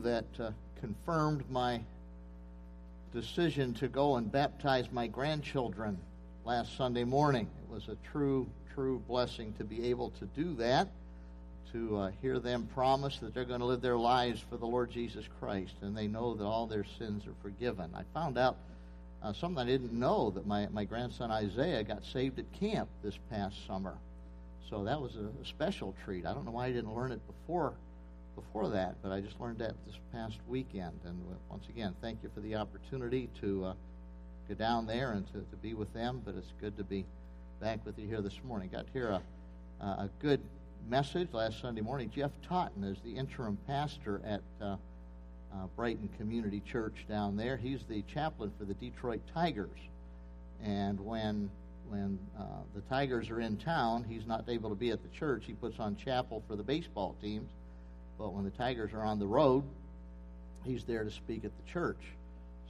that uh, confirmed my decision to go and baptize my grandchildren last Sunday morning. It was a true, true blessing to be able to do that, to uh, hear them promise that they're going to live their lives for the Lord Jesus Christ, and they know that all their sins are forgiven. I found out uh, something I didn't know that my, my grandson Isaiah got saved at camp this past summer. So that was a, a special treat. I don't know why I didn't learn it before before that, but I just learned that this past weekend. And once again, thank you for the opportunity to uh, go down there and to, to be with them. But it's good to be back with you here this morning. Got hear a, a good message last Sunday morning. Jeff Totten is the interim pastor at uh, uh, Brighton Community Church down there. He's the chaplain for the Detroit Tigers. And when when uh, the Tigers are in town, he's not able to be at the church. He puts on chapel for the baseball teams but when the Tigers are on the road, he's there to speak at the church.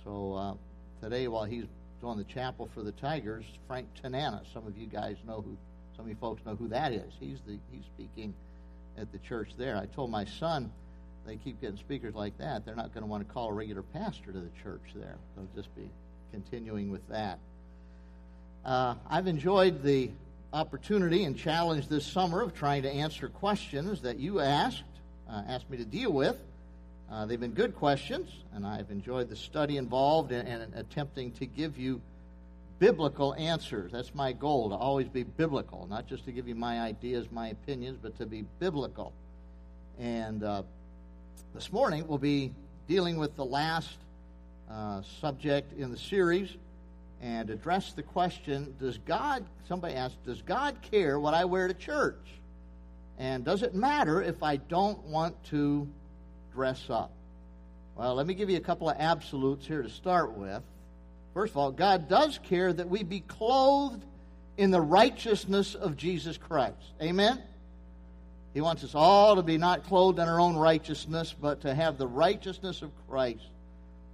So uh, today, while he's doing the chapel for the Tigers, Frank Tanana, some of you guys know who, some of you folks know who that is. He's the he's speaking at the church there. I told my son, they keep getting speakers like that, they're not going to want to call a regular pastor to the church there. They'll just be continuing with that. Uh, I've enjoyed the opportunity and challenge this summer of trying to answer questions that you asked uh, asked me to deal with. Uh, they've been good questions, and I've enjoyed the study involved in, in, attempting to give you biblical answers. That's my goal, to always be biblical, not just to give you my ideas, my opinions, but to be biblical. And uh, this morning we'll be dealing with the last uh, subject in the series and address the question Does God, somebody asked, does God care what I wear to church? And does it matter if I don't want to dress up? Well, let me give you a couple of absolutes here to start with. First of all, God does care that we be clothed in the righteousness of Jesus Christ. Amen? He wants us all to be not clothed in our own righteousness, but to have the righteousness of Christ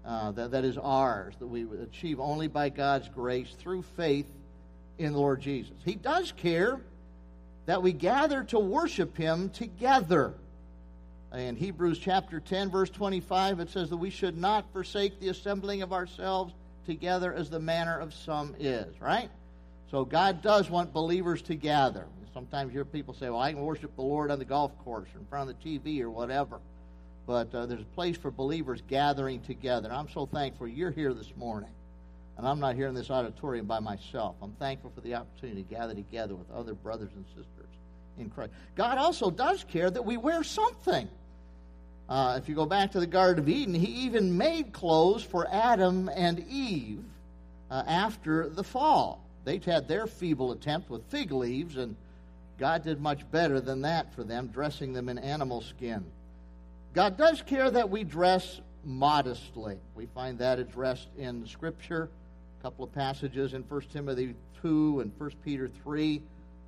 uh, that, that is ours, that we achieve only by God's grace through faith in the Lord Jesus. He does care that we gather to worship him together. In Hebrews chapter 10, verse 25, it says that we should not forsake the assembling of ourselves together as the manner of some is, right? So God does want believers to gather. Sometimes you hear people say, well, I can worship the Lord on the golf course or in front of the TV or whatever. But uh, there's a place for believers gathering together. I'm so thankful you're here this morning. And I'm not here in this auditorium by myself. I'm thankful for the opportunity to gather together with other brothers and sisters in Christ. God also does care that we wear something. Uh, if you go back to the Garden of Eden, He even made clothes for Adam and Eve uh, after the fall. They'd had their feeble attempt with fig leaves, and God did much better than that for them, dressing them in animal skin. God does care that we dress modestly. We find that addressed in Scripture couple of passages in 1 Timothy 2 and 1 Peter 3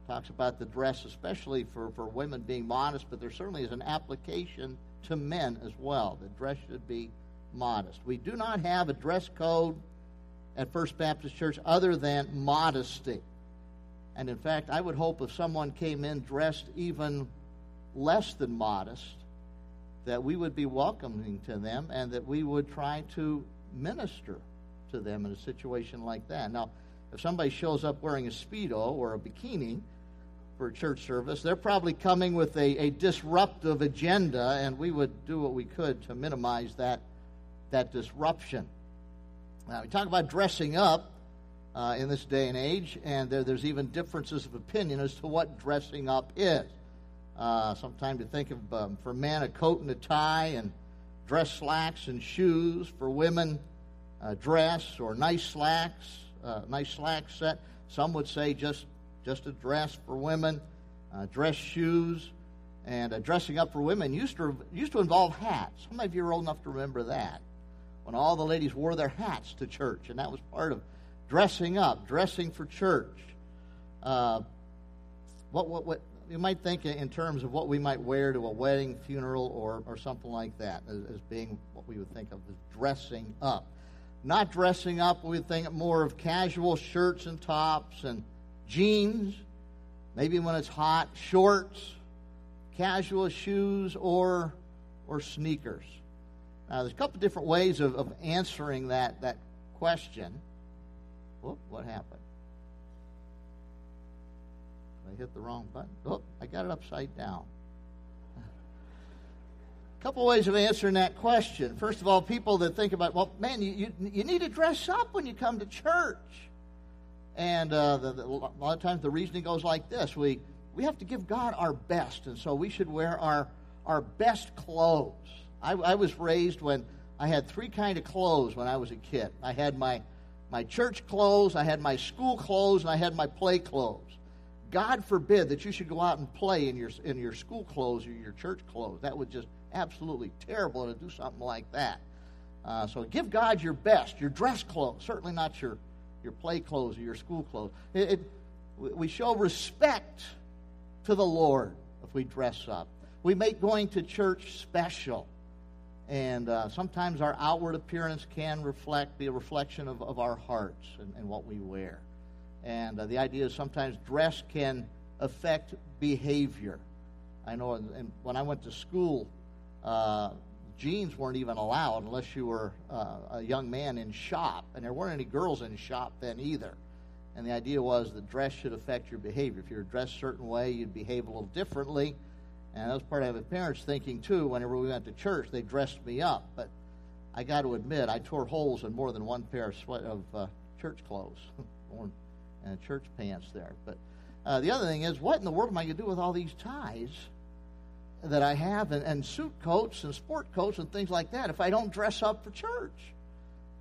talks about the dress, especially for, for women being modest, but there certainly is an application to men as well. The dress should be modest. We do not have a dress code at First Baptist Church other than modesty. And in fact, I would hope if someone came in dressed even less than modest, that we would be welcoming to them and that we would try to minister to them in a situation like that. Now, if somebody shows up wearing a Speedo or a bikini for a church service, they're probably coming with a, a disruptive agenda, and we would do what we could to minimize that, that disruption. Now, we talk about dressing up uh, in this day and age, and there, there's even differences of opinion as to what dressing up is. Uh, sometimes you think of, um, for men, a coat and a tie, and dress slacks and shoes. For women, uh, dress or nice slacks, uh, nice slack set. Some would say just just a dress for women, uh, dress shoes, and uh, dressing up for women used to used to involve hats. Some of you are old enough to remember that when all the ladies wore their hats to church, and that was part of dressing up, dressing for church. Uh, what what what you might think in terms of what we might wear to a wedding, funeral, or, or something like that as, as being what we would think of as dressing up not dressing up. We think more of casual shirts and tops and jeans. Maybe when it's hot, shorts, casual shoes, or or sneakers. Now, there's a couple different ways of, of answering that, that question. Whoop, what happened? I hit the wrong button. Oh, I got it upside down. Couple ways of answering that question. First of all, people that think about, well, man, you, you, you need to dress up when you come to church. And uh, the, the, a lot of times the reasoning goes like this we, we have to give God our best, and so we should wear our, our best clothes. I, I was raised when I had three kind of clothes when I was a kid. I had my, my church clothes, I had my school clothes, and I had my play clothes. God forbid that you should go out and play in your, in your school clothes or your church clothes. That would just absolutely terrible to do something like that. Uh, so give God your best, your dress clothes, certainly not your, your play clothes or your school clothes. It, it, we show respect to the Lord if we dress up. We make going to church special. And uh, sometimes our outward appearance can reflect, a reflection of, of our hearts and, and what we wear. And uh, the idea is sometimes dress can affect behavior. I know and when I went to school, uh, jeans weren't even allowed unless you were uh, a young man in shop. And there weren't any girls in shop then either. And the idea was that dress should affect your behavior. If you're dressed a certain way, you'd behave a little differently. And that was part of my parents' thinking, too. Whenever we went to church, they dressed me up. But I got to admit, I tore holes in more than one pair of, sweat, of uh, church clothes and church pants there. But uh, the other thing is, what in the world am I going to do with all these ties that I have and, and suit coats and sport coats and things like that if I don't dress up for church?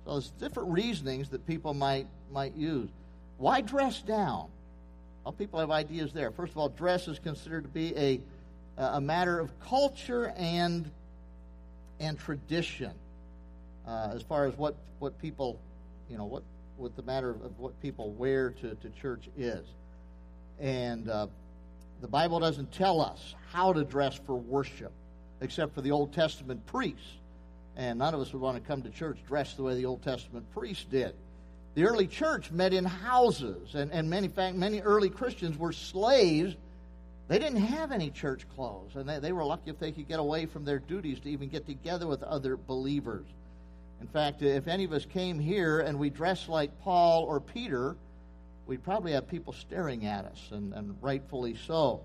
So there's different reasonings that people might might use. Why dress down? Well, people have ideas there. First of all, dress is considered to be a a matter of culture and and tradition, uh, as far as what what people, you know, what what the matter of what people wear to, to church is. And uh, the Bible doesn't tell us how to dress for worship, except for the Old Testament priests. And none of us would want to come to church dressed the way the Old Testament priests did. The early church met in houses, and, and many, fact, many early Christians were slaves. They didn't have any church clothes, and they, they were lucky if they could get away from their duties to even get together with other believers. In fact, if any of us came here and we dressed like Paul or Peter, we'd probably have people staring at us, and, and rightfully so.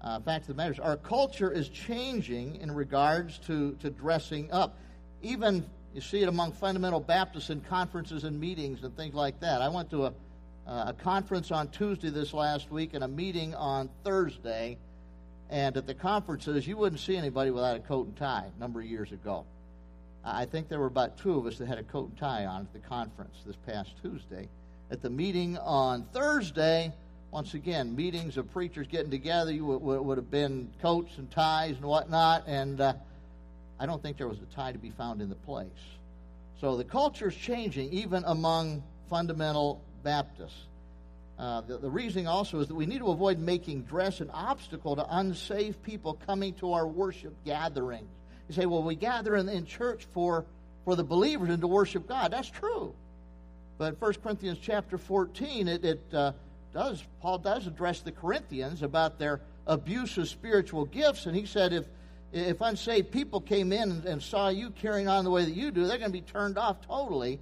Uh, fact of the matter is, our culture is changing in regards to, to dressing up. Even you see it among fundamental Baptists in conferences and meetings and things like that. I went to a, uh, a conference on Tuesday this last week and a meeting on Thursday. And at the conferences, you wouldn't see anybody without a coat and tie a number of years ago. I think there were about two of us that had a coat and tie on at the conference this past Tuesday. At the meeting on Thursday, once again, meetings of preachers getting together you would, would have been coats and ties and whatnot, and uh, I don't think there was a tie to be found in the place. So the culture is changing, even among fundamental Baptists. Uh, the, the reasoning also is that we need to avoid making dress an obstacle to unsaved people coming to our worship gatherings. You say, well, we gather in, in church for, for the believers and to worship God. That's true. But 1 Corinthians chapter 14, it, it uh, does, Paul does address the Corinthians about their abuse of spiritual gifts. And he said, if, if unsaved people came in and, and saw you carrying on the way that you do, they're going to be turned off totally.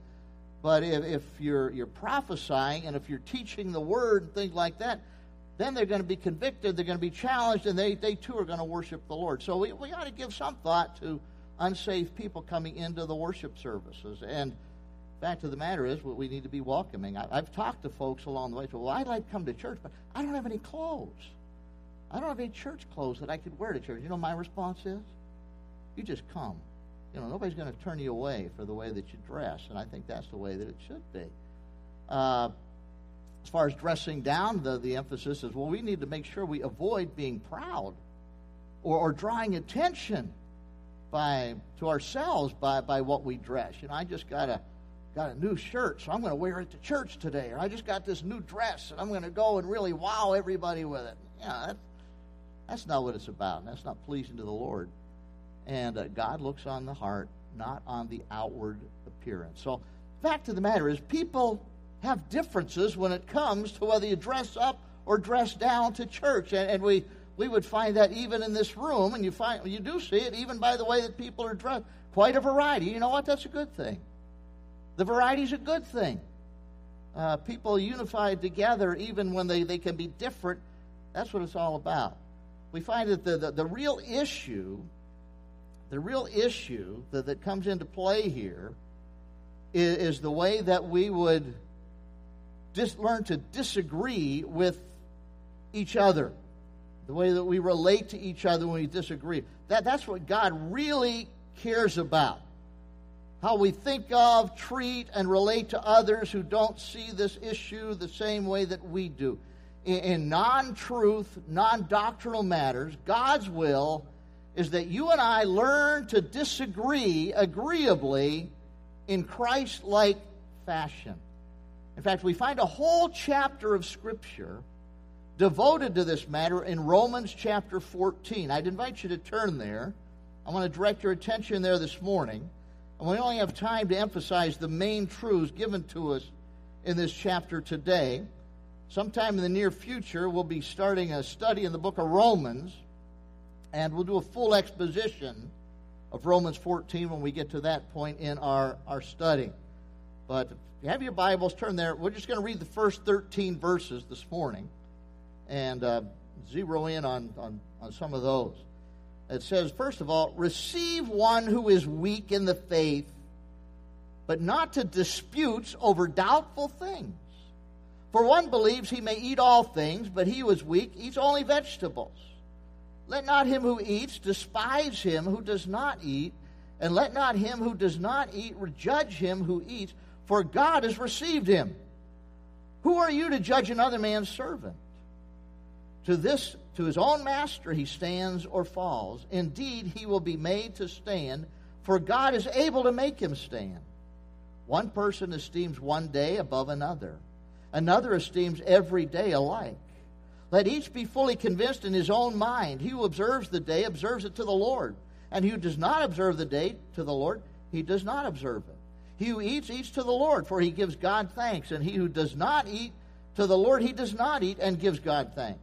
But if, if you're, you're prophesying and if you're teaching the word and things like that, then they're going to be convicted, they're going to be challenged, and they, they too are going to worship the Lord. So we, we ought to give some thought to unsaved people coming into the worship services. And fact of the matter is, what we need to be welcoming. I, have talked to folks along the way, well, I'd like to come to church, but I don't have any clothes. I don't have any church clothes that I could wear to church. You know my response is? You just come. You know, nobody's going to turn you away for the way that you dress, and I think that's the way that it should be. Uh, as far as dressing down, the, the emphasis is well, we need to make sure we avoid being proud or, or drawing attention by to ourselves by, by what we dress. You know, I just got a got a new shirt, so I'm going to wear it to church today. Or I just got this new dress, and I'm going to go and really wow everybody with it. Yeah, that's, that's not what it's about. And that's not pleasing to the Lord. And uh, God looks on the heart, not on the outward appearance. So, fact of the matter is, people have differences when it comes to whether you dress up or dress down to church. And, and we, we would find that even in this room, and you, find, you do see it even by the way that people are dressed. quite a variety. You know what? That's a good thing. The variety is a good thing. Uh, people unified together, even when they, they can be different, that's what it's all about. We find that the, the, the real issue, the real issue that, that comes into play here is, is the way that we would just learn to disagree with each other, the way that we relate to each other when we disagree. That, that's what God really cares about. How we think of, treat, and relate to others who don't see this issue the same way that we do. In, non truth, non doctrinal matters, God's will is that you and I learn to disagree agreeably in Christ like fashion. In fact, we find a whole chapter of Scripture devoted to this matter in Romans chapter 14. I'd invite you to turn there. I want to direct your attention there this morning. And we only have time to emphasize the main truths given to us in this chapter today. Sometime in the near future, we'll be starting a study in the book of Romans, and we'll do a full exposition of Romans 14 when we get to that point in our, our study. But if you have your Bibles, turn there. We're just going to read the first 13 verses this morning and uh, zero in on, on, on some of those. It says, first of all, receive one who is weak in the faith, but not to disputes over doubtful things. For one believes he may eat all things, but he who is weak eats only vegetables. Let not him who eats despise him who does not eat, and let not him who does not eat judge him who eats, for God has received him. Who are you to judge another man's servant? To this, to his own master he stands or falls. Indeed, he will be made to stand, for God is able to make him stand. One person esteems one day above another, another esteems every day alike. Let each be fully convinced in his own mind. He who observes the day observes it to the Lord, and he who does not observe the day to the Lord, he does not observe it. He who eats, eats to the Lord, for he gives God thanks, and he who does not eat to the Lord, he does not eat and gives God thanks.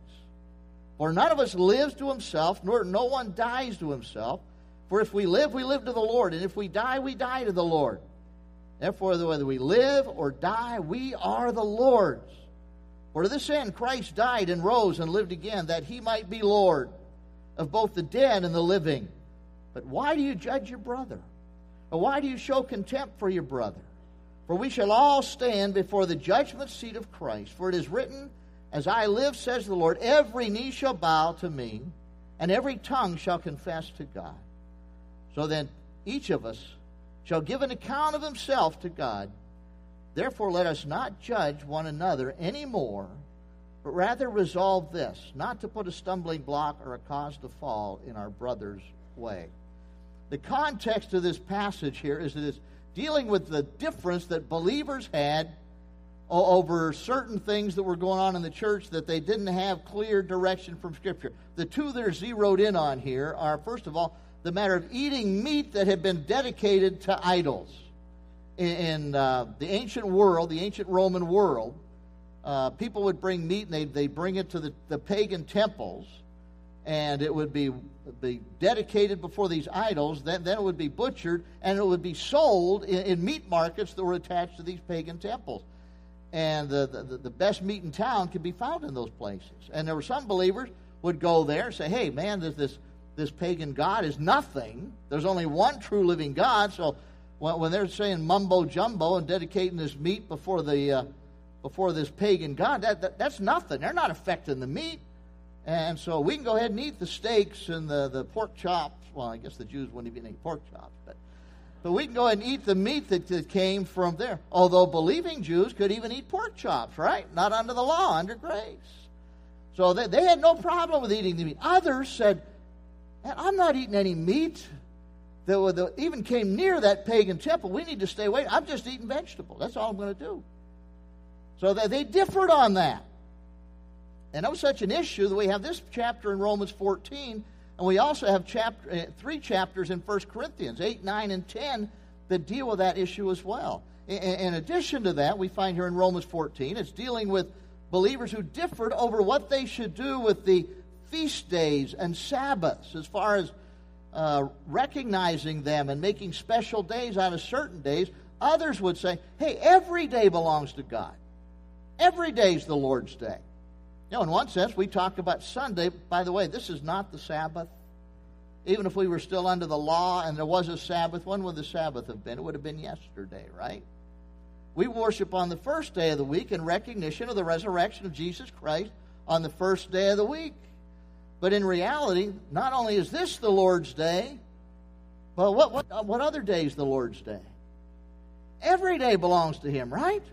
For none of us lives to himself, nor no one dies to himself. For if we live, we live to the Lord, and if we die, we die to the Lord. Therefore, whether we live or die, we are the Lord's. For to this end Christ died and rose and lived again, that he might be Lord of both the dead and the living. But why do you judge your brother? Or why do you show contempt for your brother? For we shall all stand before the judgment seat of Christ. For it is written, as I live, says the Lord, every knee shall bow to me, and every tongue shall confess to God. So then, each of us shall give an account of himself to God. Therefore, let us not judge one another any more, but rather resolve this not to put a stumbling block or a cause to fall in our brother's way. The context of this passage here is that it's dealing with the difference that believers had over certain things that were going on in the church that they didn't have clear direction from Scripture. The two that are zeroed in on here are, first of all, the matter of eating meat that had been dedicated to idols. In, in uh, the ancient world, the ancient Roman world, uh, people would bring meat and they'd, they'd bring it to the, the pagan temples, and it would be, be dedicated before these idols. Then, then it would be butchered, and it would be sold in, in meat markets that were attached to these pagan temples and the, the, the best meat in town could be found in those places. And there were some believers would go there and say, hey, man, this, this, this pagan God is nothing. There's only one true living God. So when, when they're saying mumbo jumbo and dedicating this meat before, the, uh, before this pagan God, that, that, that's nothing. They're not affecting the meat. And so we can go ahead and eat the steaks and the, the pork chops. Well, I guess the Jews wouldn't even eat pork chops, but but we can go ahead and eat the meat that, that came from there. Although believing Jews could even eat pork chops, right? Not under the law, under grace. So they, they had no problem with eating the meat. Others said, I'm not eating any meat that, that even came near that pagan temple. We need to stay away. I'm just eating vegetables. That's all I'm going to do. So they, they differed on that. And that was such an issue that we have this chapter in Romans 14 and we also have chapter, uh, three chapters in 1 Corinthians, 8, 9, and 10, that deal with that issue as well. In, in addition to that, we find here in Romans 14, it's dealing with believers who differed over what they should do with the feast days and Sabbaths as far as uh, recognizing them and making special days out of certain days, others would say, hey, every day belongs to God. Every day is the Lord's day. You know, in one sense, we talk about Sunday. By the way, this is not the Sabbath. Even if we were still under the law and there was a Sabbath, when would the Sabbath have been? It would have been yesterday, right? We worship on the first day of the week in recognition of the resurrection of Jesus Christ on the first day of the week. But in reality, not only is this the Lord's day, but what, what, what other day is the Lord's day? Every day belongs to Him, right?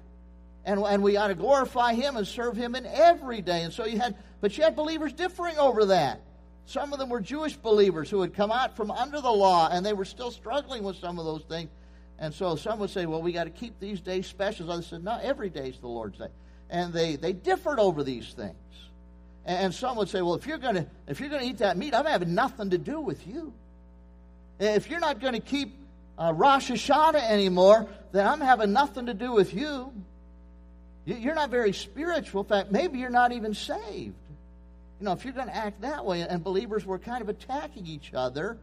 And, and we ought to glorify Him and serve Him in every day. And so you had, but you had believers differing over that. Some of them were Jewish believers who had come out from under the law and they were still struggling with some of those things. And so some would say, well, we got to keep these days special. Others said, no, every day is the Lord's day. And they, they differed over these things. And some would say, well, if you're going to if you're going to eat that meat, I'm having nothing to do with you. If you're not going to keep uh, Rosh Hashanah anymore, then I'm having nothing to do with you. You're not very spiritual. In fact, maybe you're not even saved. You know, if you're going to act that way, and believers were kind of attacking each other,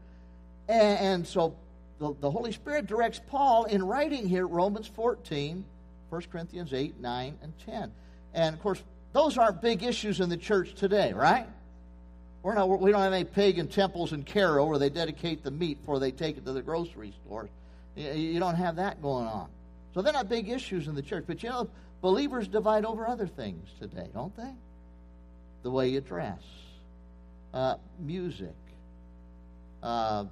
and, and so the, the Holy Spirit directs Paul in writing here Romans 14, 1 Corinthians 8, 9, and 10. And of course, those aren't big issues in the church today, right? We're not, we don't have any pagan temples in Caro where they dedicate the meat before they take it to the grocery store. You don't have that going on. So they're not big issues in the church. But you know, believers divide over other things today, don't they? The way you dress, uh, music, uh,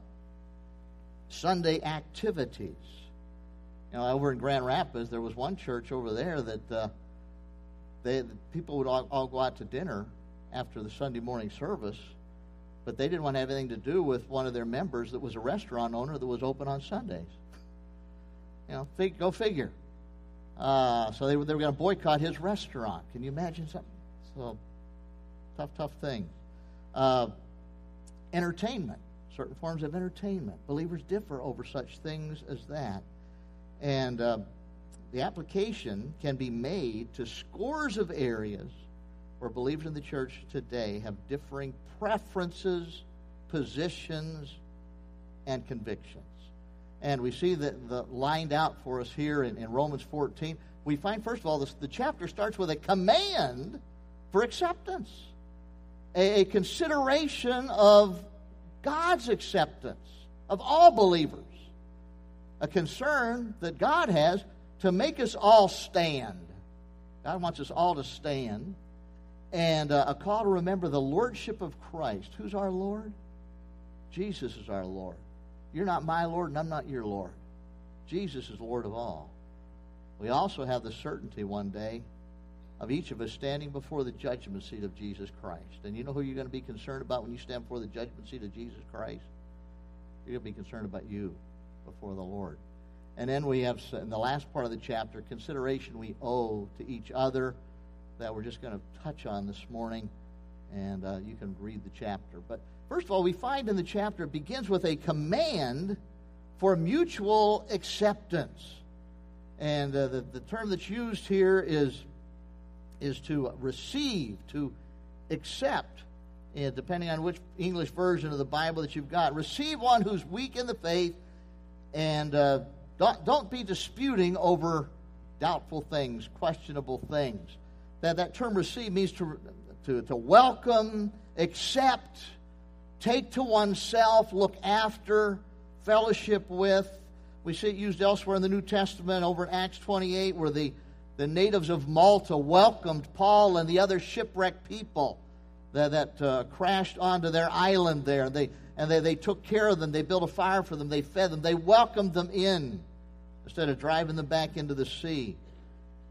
Sunday activities. You know, over in Grand Rapids, there was one church over there that uh, they, the people would all, all, go out to dinner after the Sunday morning service, but they didn't want to have anything to do with one of their members that was a restaurant owner that was open on Sundays. You know, fig, go figure. Uh, so they were, they were going to boycott his restaurant. Can you imagine something? So, tough, tough thing. Uh, entertainment, certain forms of entertainment. Believers differ over such things as that. And uh, the application can be made to scores of areas where believers in the church today have differing preferences, positions, and convictions. And we see that the lined out for us here in, in Romans 14. We find, first of all, this, the chapter starts with a command for acceptance, a, a consideration of God's acceptance of all believers, a concern that God has to make us all stand. God wants us all to stand. And uh, a call to remember the lordship of Christ. Who's our Lord? Jesus is our Lord. You're not my Lord, and I'm not your Lord. Jesus is Lord of all. We also have the certainty one day of each of us standing before the judgment seat of Jesus Christ. And you know who you're going to be concerned about when you stand before the judgment seat of Jesus Christ? You're going to be concerned about you before the Lord. And then we have, in the last part of the chapter, consideration we owe to each other that we're just going to touch on this morning. And uh, you can read the chapter. But first of all, we find in the chapter it begins with a command for mutual acceptance. And uh, the, the term that's used here is, is to receive, to accept, and depending on which English version of the Bible that you've got. Receive one who's weak in the faith and uh, don't, don't be disputing over doubtful things, questionable things. That, that term receive means to, to, to welcome, accept, take to oneself, look after, fellowship with. We see it used elsewhere in the New Testament over in Acts 28 where the, the natives of Malta welcomed Paul and the other shipwrecked people that, that uh, crashed onto their island there. They, and they, they took care of them. They built a fire for them. They fed them. They welcomed them in instead of driving them back into the sea.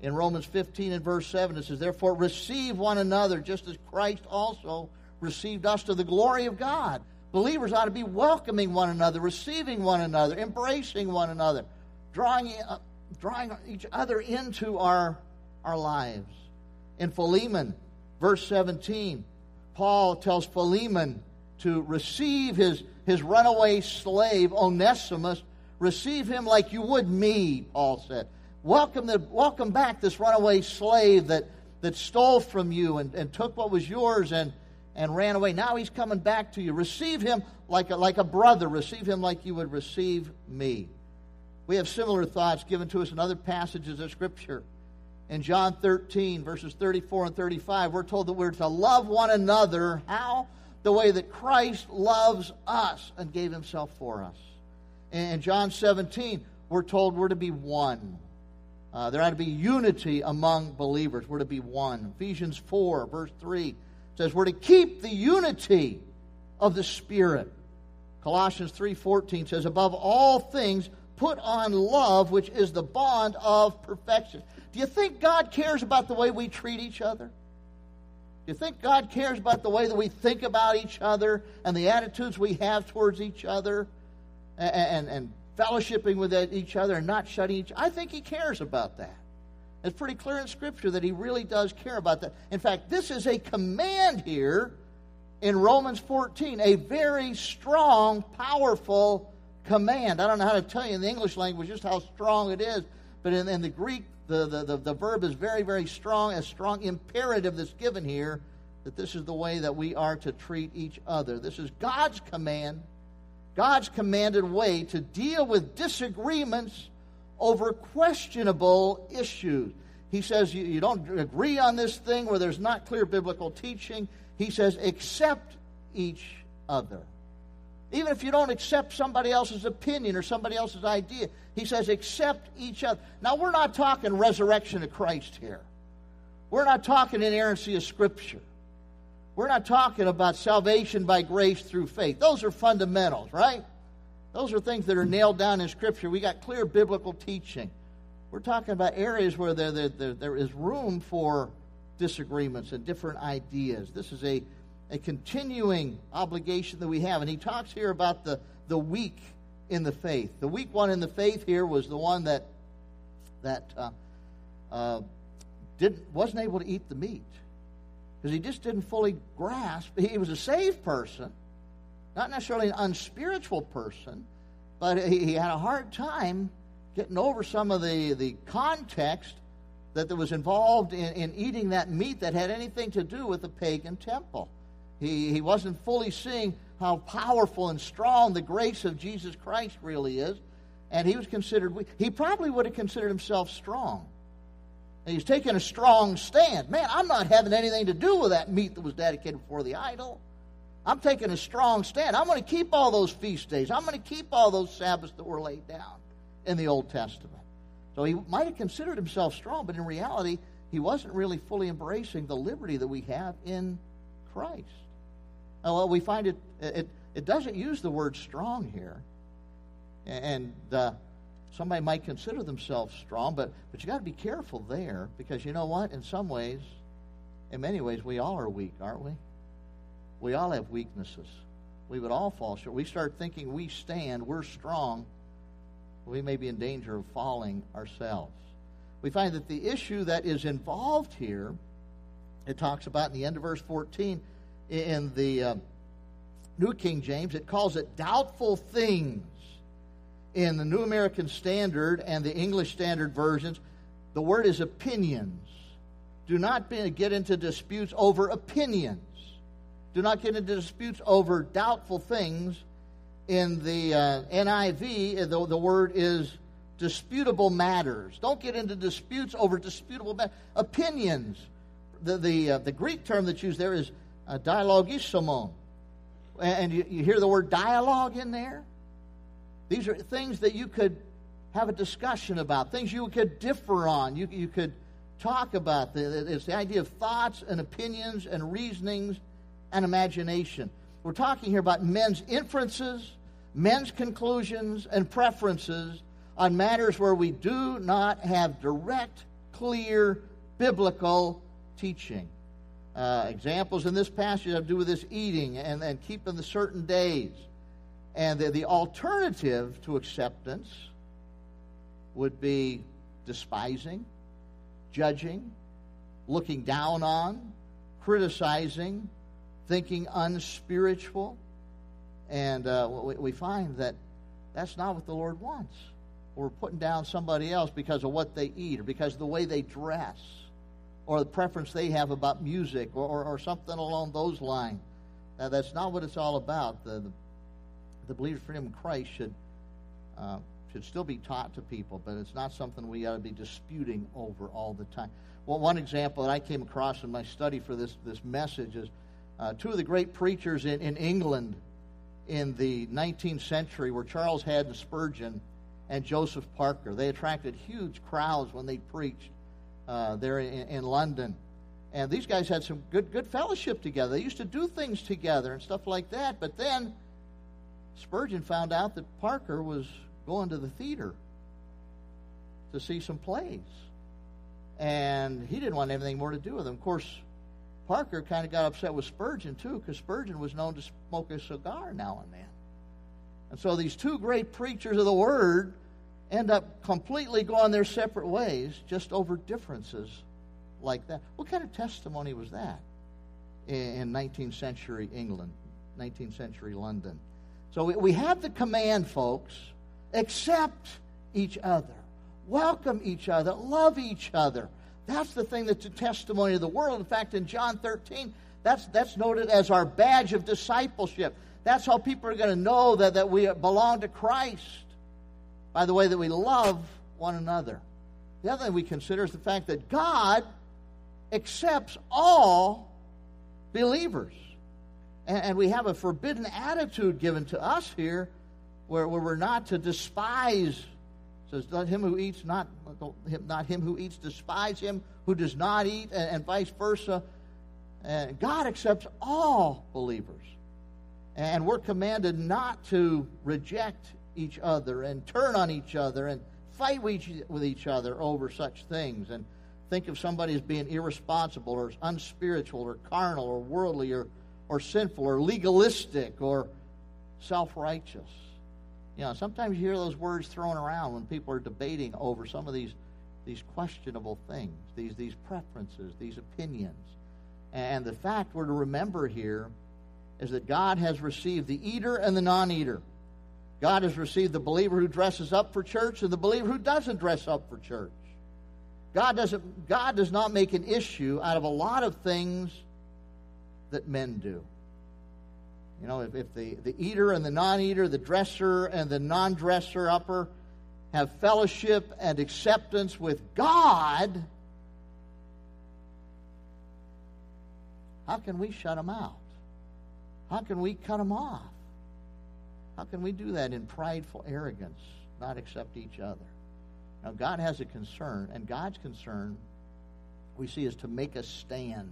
In Romans 15 and verse 7, it says, Therefore, receive one another, just as Christ also received us to the glory of God. Believers ought to be welcoming one another, receiving one another, embracing one another, drawing, uh, drawing each other into our, our lives. In Philemon, verse 17, Paul tells Philemon to receive his, his runaway slave, Onesimus, Receive him like you would me, Paul said. Welcome, the, welcome back this runaway slave that, that stole from you and, and took what was yours and, and ran away. Now he's coming back to you. Receive him like a, like a brother. Receive him like you would receive me. We have similar thoughts given to us in other passages of Scripture. In John 13, verses 34 and 35, we're told that we're to love one another. How? The way that Christ loves us and gave himself for us. In John 17, we're told we're to be one. Uh, there ought to be unity among believers. We're to be one. Ephesians 4, verse 3 says we're to keep the unity of the Spirit. Colossians 3:14 says above all things put on love which is the bond of perfection. Do you think God cares about the way we treat each other? Do you think God cares about the way that we think about each other and the attitudes we have towards each other and, and, and fellowshipping with each other and not shutting each I think he cares about that. It's pretty clear in Scripture that he really does care about that. In fact, this is a command here in Romans 14, a very strong, powerful command. I don't know how to tell you in the English language just how strong it is, but in, in the Greek, the, the, the, the verb is very, very strong, a strong imperative that's given here that this is the way that we are to treat each other. This is God's command, God's commanded way to deal with disagreements over questionable issues. He says you, you don't agree on this thing where there's not clear biblical teaching. He says accept each other. Even if you don't accept somebody else's opinion or somebody else's idea, he says accept each other. Now, we're not talking resurrection of Christ here. We're not talking inerrancy of Scripture. We're not talking about salvation by grace through faith. Those are fundamentals, right? Those are things that are nailed down in Scripture. We got clear biblical teaching. We're talking about areas where there, there, there, there is room for disagreements and different ideas. This is a, a continuing obligation that we have. And he talks here about the, the weak in the faith. The weak one in the faith here was the one that, that uh, uh, didn't, wasn't able to eat the meat because he just didn't fully grasp. He was a saved person, not necessarily an unspiritual person, but he, he had a hard time getting over some of the, the context that was involved in, in eating that meat that had anything to do with the pagan temple. He, he wasn't fully seeing how powerful and strong the grace of Jesus Christ really is. And he was considered weak. He probably would have considered himself strong. And he's taking a strong stand. Man, I'm not having anything to do with that meat that was dedicated before the idol. I'm taking a strong stand. I'm going to keep all those feast days. I'm going to keep all those Sabbaths that were laid down in the Old Testament. So he might have considered himself strong, but in reality, he wasn't really fully embracing the liberty that we have in Christ. Now, well, we find it, it, it doesn't use the word strong here. And uh, somebody might consider themselves strong, but, but you got to be careful there because you know what? In some ways, in many ways, we all are weak, aren't we? We all have weaknesses. We would all fall short. We start thinking we stand, we're strong, we may be in danger of falling ourselves. We find that the issue that is involved here, it talks about in the end of verse 14 in the uh, New King James, it calls it doubtful things. In the New American Standard and the English Standard versions, the word is opinions. Do not be, get into disputes over opinions. Do not get into disputes over doubtful things. In the uh, NIV, uh, the, the word is disputable matters. Don't get into disputes over disputable. Opinions. The, the, uh, the Greek term that's used there is uh, dialogisomon. And you, you hear the word dialogue in there? These are things that you could have a discussion about, things you could differ on. You, you could talk about. It's the idea of thoughts and opinions and reasonings and imagination. We're talking here about men's inferences, men's conclusions, and preferences on matters where we do not have direct, clear, biblical teaching. Uh, examples in this passage have to do with this eating and, and keeping the certain days. And the, the alternative to acceptance would be despising, judging, looking down on, criticizing, thinking unspiritual. And uh, we, we find that that's not what the Lord wants. We're putting down somebody else because of what they eat or because of the way they dress or the preference they have about music or, or, or something along those lines. Now, that's not what it's all about. The, the, the believer's freedom in Christ should, uh, should still be taught to people, but it's not something we ought to be disputing over all the time. Well, one example that I came across in my study for this, this message is uh, two of the great preachers in, in England in the 19th century were Charles Haddon Spurgeon and Joseph Parker. They attracted huge crowds when they preached uh, there in, in, London. And these guys had some good, good fellowship together. They used to do things together and stuff like that. But then Spurgeon found out that Parker was going to the theater to see some plays. And he didn't want anything more to do with them. Of course, Parker kind of got upset with Spurgeon, too, because Spurgeon was known to smoke a cigar now and then. And so these two great preachers of the Word end up completely going their separate ways just over differences like that. What kind of testimony was that in 19th century England, 19th century London? So we have the command, folks accept each other, welcome each other, love each other. That's the thing that's a testimony of the world. In fact, in John 13, that's, that's noted as our badge of discipleship. That's how people are going to know that, that we belong to Christ by the way that we love one another. The other thing we consider is the fact that God accepts all believers. And, and we have a forbidden attitude given to us here where, where we're not to despise. Says, let him who eats not, not him who eats despise him who does not eat, and, and vice versa. And God accepts all believers. And we're commanded not to reject each other and turn on each other and fight with each other over such things and think of somebody as being irresponsible or unspiritual or carnal or worldly or, or sinful or legalistic or self righteous. You know, sometimes you hear those words thrown around when people are debating over some of these, these questionable things, these, these preferences, these opinions. And the fact we're to remember here is that God has received the eater and the non eater. God has received the believer who dresses up for church and the believer who doesn't dress up for church. God doesn't God does not make an issue out of a lot of things that men do. You know, if, if the, the eater and the non eater, the dresser and the non dresser upper have fellowship and acceptance with God, how can we shut them out? How can we cut them off? How can we do that in prideful arrogance, not accept each other? Now, God has a concern, and God's concern we see is to make us stand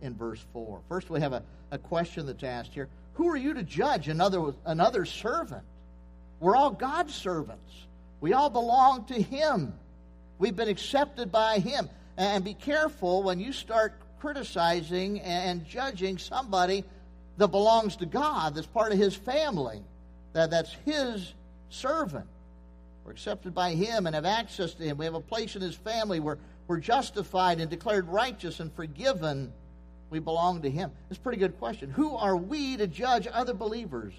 in verse 4. First, we have a, a question that's asked here Who are you to judge another, another servant? We're all God's servants, we all belong to Him. We've been accepted by Him. And be careful when you start criticizing and judging somebody that belongs to God, that's part of His family that that's his servant. We're accepted by him and have access to him. We have a place in his family where we're justified and declared righteous and forgiven. We belong to him. It's a pretty good question. Who are we to judge other believers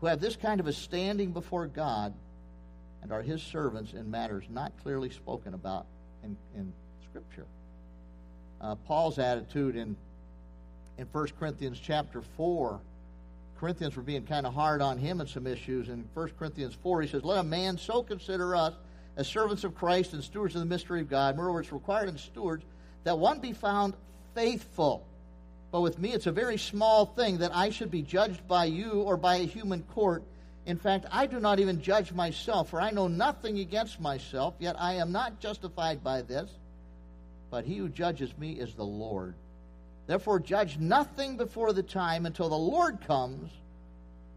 who have this kind of a standing before God and are his servants in matters not clearly spoken about in, in Scripture? Uh, Paul's attitude in, in 1 Corinthians chapter 4 Corinthians were being kind of hard on him in some issues. In 1 Corinthians 4, he says, Let a man so consider us as servants of Christ and stewards of the mystery of God. Moreover, it's required in stewards that one be found faithful. But with me, it's a very small thing that I should be judged by you or by a human court. In fact, I do not even judge myself, for I know nothing against myself, yet I am not justified by this. But he who judges me is the Lord. Therefore, judge nothing before the time until the Lord comes,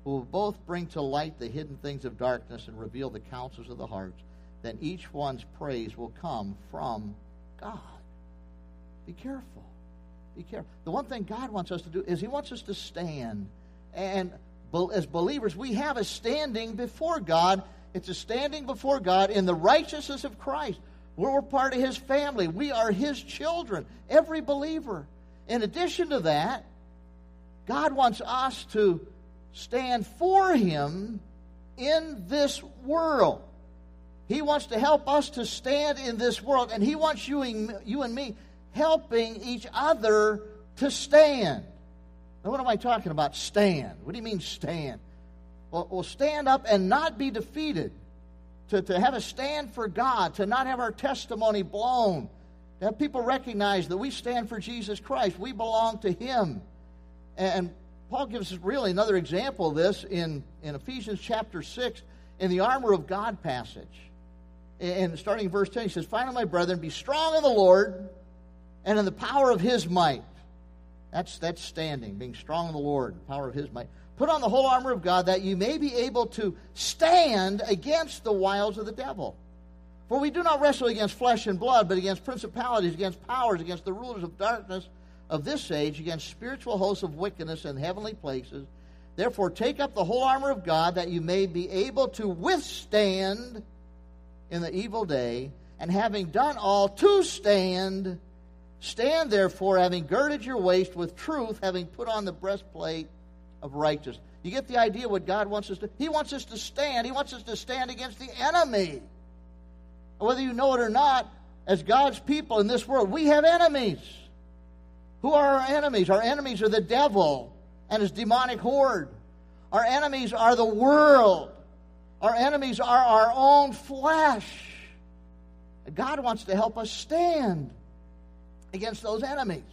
who will both bring to light the hidden things of darkness and reveal the counsels of the hearts. Then each one's praise will come from God. Be careful. Be careful. The one thing God wants us to do is He wants us to stand. And as believers, we have a standing before God. It's a standing before God in the righteousness of Christ. We're part of His family, we are His children, every believer. In addition to that, God wants us to stand for Him in this world. He wants to help us to stand in this world, and He wants you and, you and me helping each other to stand. Now, what am I talking about? Stand. What do you mean, stand? Well, well stand up and not be defeated. To, to have a stand for God, to not have our testimony blown, to have people recognize that we stand for Jesus Christ. We belong to Him. And Paul gives us really another example of this in, in Ephesians chapter 6 in the armor of God passage. And starting in verse 10, he says, Finally, my brethren, be strong in the Lord and in the power of his might. That's, that's standing, being strong in the Lord, power of his might. Put on the whole armor of God that you may be able to stand against the wiles of the devil. For we do not wrestle against flesh and blood, but against principalities, against powers, against the rulers of darkness of this age, against spiritual hosts of wickedness in heavenly places. Therefore, take up the whole armor of God that you may be able to withstand in the evil day, and having done all to stand, Stand therefore, having girded your waist with truth, having put on the breastplate of righteousness. You get the idea what God wants us to He wants us to stand. He wants us to stand against the enemy. Whether you know it or not, as God's people in this world, we have enemies. Who are our enemies? Our enemies are the devil and his demonic horde. Our enemies are the world. Our enemies are our own flesh. God wants to help us stand against those enemies.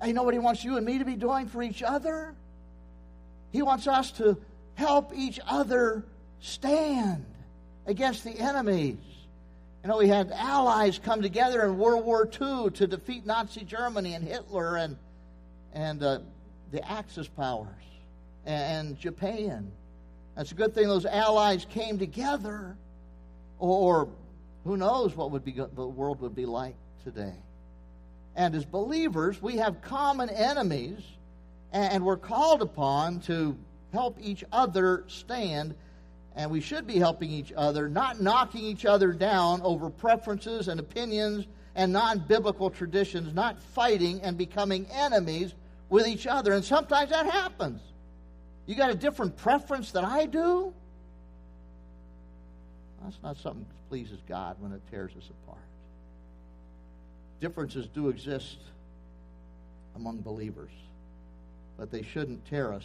And you know what He wants you and me to be doing for each other? He wants us to help each other stand against the enemies. You know, we had allies come together in World War II to defeat Nazi Germany and Hitler and, and uh, the Axis powers and, and Japan. That's a good thing those allies came together, or who knows what would be the world would be like today. And as believers, we have common enemies, and we're called upon to help each other stand. And we should be helping each other, not knocking each other down over preferences and opinions and non biblical traditions, not fighting and becoming enemies with each other. And sometimes that happens. You got a different preference than I do? That's not something that pleases God when it tears us apart differences do exist among believers, but they shouldn't tear us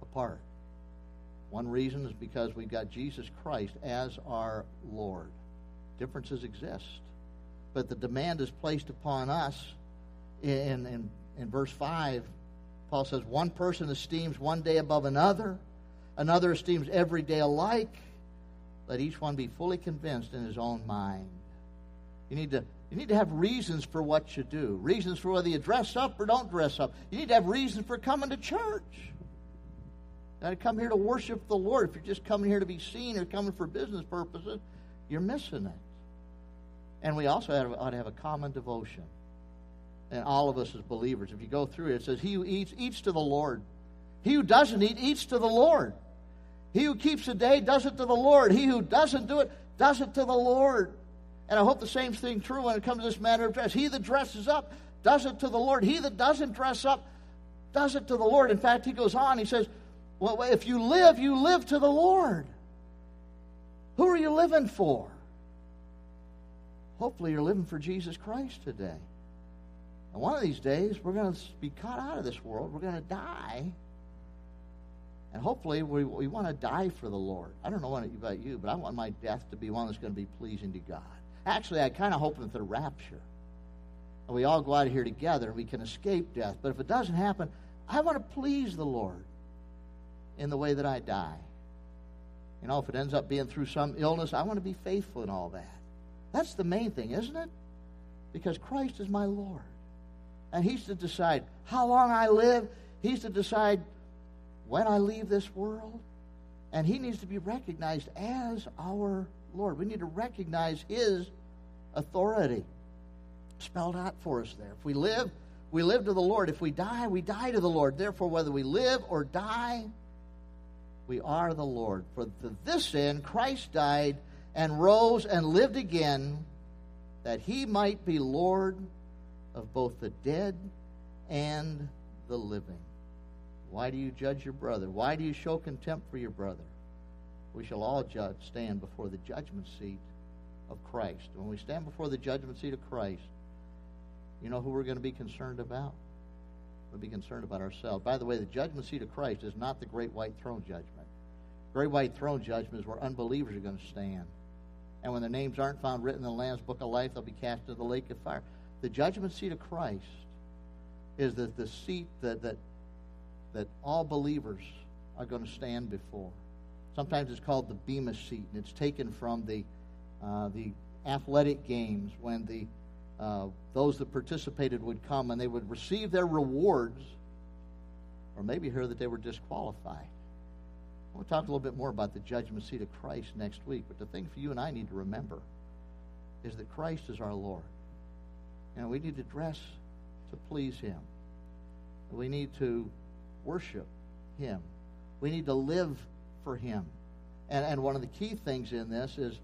apart. One reason is because we've got Jesus Christ as our Lord. Differences exist, but the demand is placed upon us in, in, in verse 5. Paul says, One person esteems one day above another, another esteems every day alike. Let each one be fully convinced in his own mind. You need to you need to have reasons for what you do, reasons for whether you dress up or don't dress up. You need to have reasons for coming to church. I come here to worship the Lord. If you're just coming here to be seen or coming for business purposes, you're missing it. And we also ought to have a common devotion. And all of us as believers, if you go through it, it says, He who eats, eats to the Lord. He who doesn't eat, eats to the Lord. He who keeps a day does it to the Lord. He who doesn't do it, does it to the Lord. And I hope the same thing true when it comes to this matter of dress. He that dresses up does it to the Lord. He that doesn't dress up does it to the Lord. In fact, he goes on, he says, Well, if you live, you live to the Lord. Who are you living for? Hopefully, you're living for Jesus Christ today. And one of these days, we're going to be caught out of this world. We're going to die. And hopefully, we, we want to die for the Lord. I don't know about you, but I want my death to be one that's going to be pleasing to God. Actually, I kind of hope that the rapture. And we all go out of here together and we can escape death. But if it doesn't happen, I want to please the Lord in the way that I die. You know, if it ends up being through some illness, I want to be faithful in all that. That's the main thing, isn't it? Because Christ is my Lord. And He's to decide how long I live, He's to decide when I leave this world. And He needs to be recognized as our Lord. We need to recognize His authority spelled out for us there. If we live, we live to the Lord. If we die, we die to the Lord. Therefore, whether we live or die, we are the Lord. For to this end, Christ died and rose and lived again, that he might be Lord of both the dead and the living. Why do you judge your brother? Why do you show contempt for your brother? We shall all judge, stand before the judgment seat of Christ. When we stand before the judgment seat of Christ, You know who we're going to be concerned about? We'll be concerned about ourselves. By the way, the judgment seat of Christ is not the great white throne judgment. Great white throne judgment is where unbelievers are going to stand. And when their names aren't found written in the Lamb's book of life, they'll be cast into the lake of fire. The judgment seat of Christ is the, the seat that, that, that all believers are going to stand before. Sometimes it's called the Bema seat, and it's taken from the, uh, the athletic games when the, uh, those that participated would come and they would receive their rewards, or maybe hear that they were disqualified. We'll talk a little bit more about the judgment seat of Christ next week, but the thing for you and I need to remember is that Christ is our Lord. And we need to dress to please Him. We need to worship Him. We need to live for Him. And, and one of the key things in this is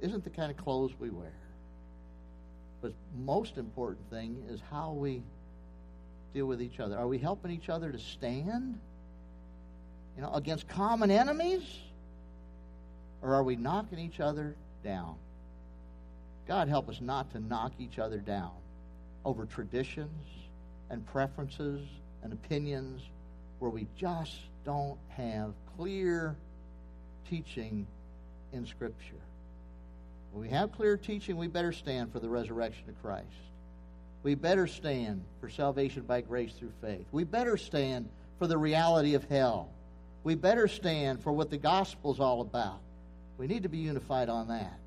isn't the kind of clothes we wear. But most important thing is how we deal with each other. Are we helping each other to stand? You know, against common enemies? Or are we knocking each other down? God help us not to knock each other down over traditions and preferences and opinions where we just don't have clear teaching in Scripture. When we have clear teaching, we better stand for the resurrection of Christ. We better stand for salvation by grace through faith. We better stand for the reality of hell. We better stand for what the gospel's all about. We need to be unified on that.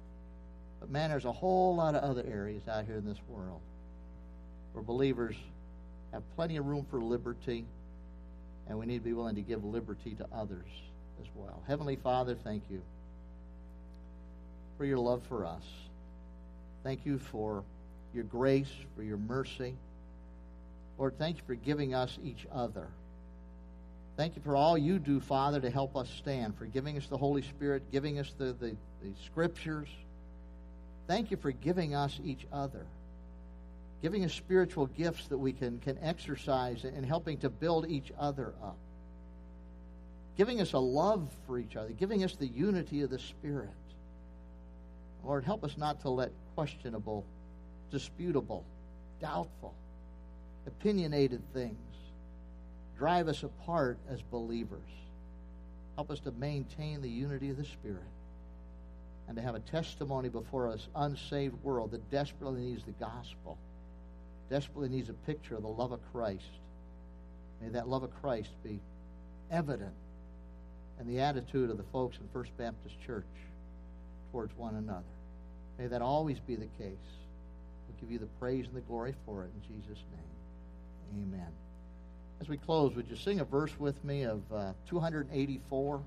But man, there's a whole lot of other areas out here in this world where believers have plenty of room for liberty, and we need to be willing to give liberty to others as well. Heavenly Father, thank you for your love for us. Thank you for your grace, for your mercy. Lord, thank you for giving us each other. Thank you for all you do, Father, to help us stand, for giving us the Holy Spirit, giving us the, the, the scriptures. Thank you for giving us each other, giving us spiritual gifts that we can, can exercise and helping to build each other up, giving us a love for each other, giving us the unity of the Spirit. Lord, help us not to let questionable, disputable, doubtful, opinionated things drive us apart as believers. Help us to maintain the unity of the Spirit and to have a testimony before us unsaved world that desperately needs the gospel, desperately needs a picture of the love of Christ. May that love of Christ be evident in the attitude of the folks in First Baptist Church towards one another. May that always be the case. We'll give you the praise and the glory for it in Jesus' name. Amen. As we close, would you sing a verse with me of uh, 284?